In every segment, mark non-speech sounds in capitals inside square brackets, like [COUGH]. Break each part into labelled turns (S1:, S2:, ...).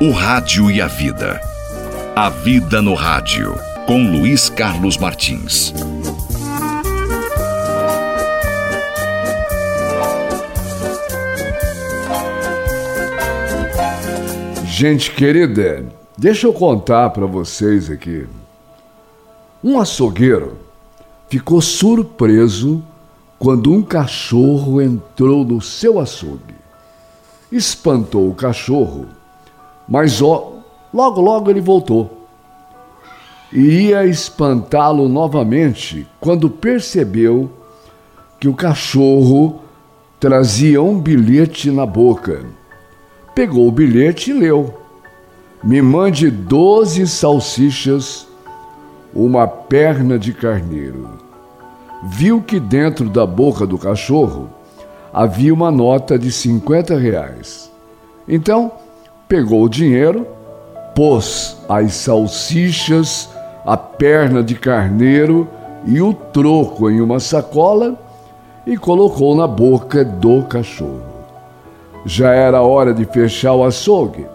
S1: O Rádio e a Vida. A Vida no Rádio, com Luiz Carlos Martins.
S2: Gente querida, deixa eu contar para vocês aqui. Um açougueiro ficou surpreso quando um cachorro entrou no seu açougue. Espantou o cachorro, mas ó, logo logo ele voltou. Iria espantá-lo novamente quando percebeu que o cachorro trazia um bilhete na boca. Pegou o bilhete e leu: Me mande doze salsichas, uma perna de carneiro viu que dentro da boca do cachorro havia uma nota de 50 reais. Então, pegou o dinheiro, pôs as salsichas, a perna de carneiro e o troco em uma sacola e colocou na boca do cachorro. Já era hora de fechar o açougue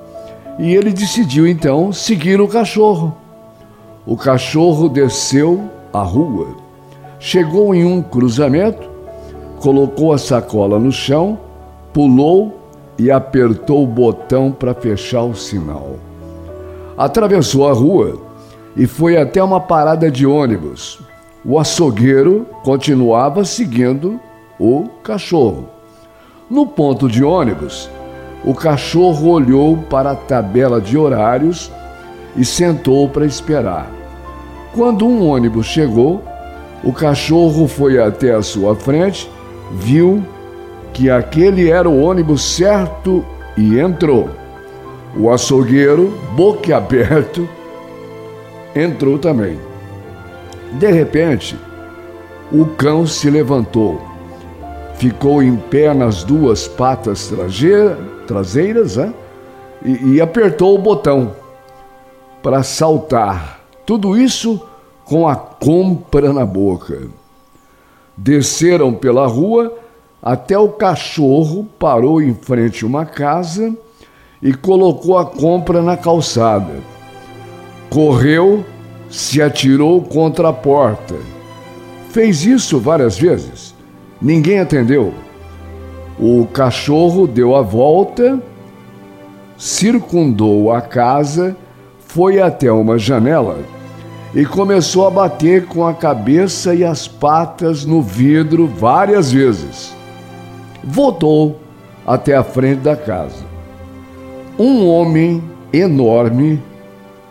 S2: e ele decidiu então seguir o cachorro. O cachorro desceu a rua Chegou em um cruzamento, colocou a sacola no chão, pulou e apertou o botão para fechar o sinal. Atravessou a rua e foi até uma parada de ônibus. O açougueiro continuava seguindo o cachorro. No ponto de ônibus, o cachorro olhou para a tabela de horários e sentou para esperar. Quando um ônibus chegou, o cachorro foi até a sua frente, viu que aquele era o ônibus certo e entrou. O açougueiro, boquiaberto, [LAUGHS] entrou também. De repente, o cão se levantou, ficou em pé nas duas patas traseiras né? e, e apertou o botão para saltar. Tudo isso com a compra na boca. Desceram pela rua até o cachorro parou em frente a uma casa e colocou a compra na calçada. Correu, se atirou contra a porta. Fez isso várias vezes. Ninguém atendeu. O cachorro deu a volta, circundou a casa, foi até uma janela e começou a bater com a cabeça e as patas no vidro várias vezes. Voltou até a frente da casa. Um homem enorme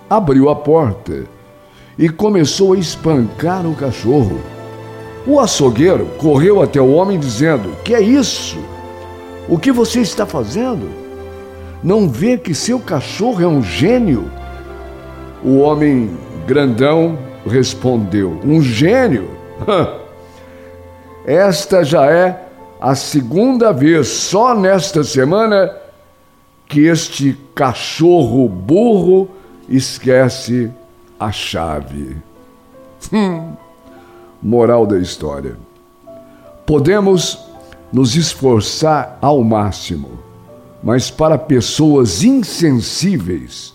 S2: abriu a porta e começou a espancar o cachorro. O açougueiro correu até o homem dizendo: Que é isso? O que você está fazendo? Não vê que seu cachorro é um gênio? O homem grandão respondeu: Um gênio? [LAUGHS] Esta já é a segunda vez, só nesta semana, que este cachorro burro esquece a chave. Hum. Moral da história: podemos nos esforçar ao máximo, mas para pessoas insensíveis,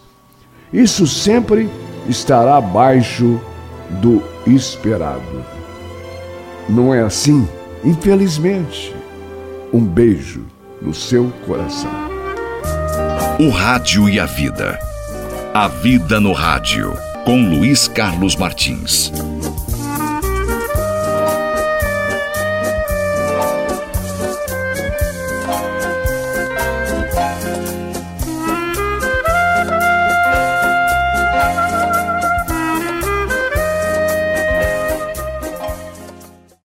S2: isso sempre estará abaixo do esperado. Não é assim? Infelizmente. Um beijo no seu coração.
S1: O Rádio e a Vida. A Vida no Rádio, com Luiz Carlos Martins.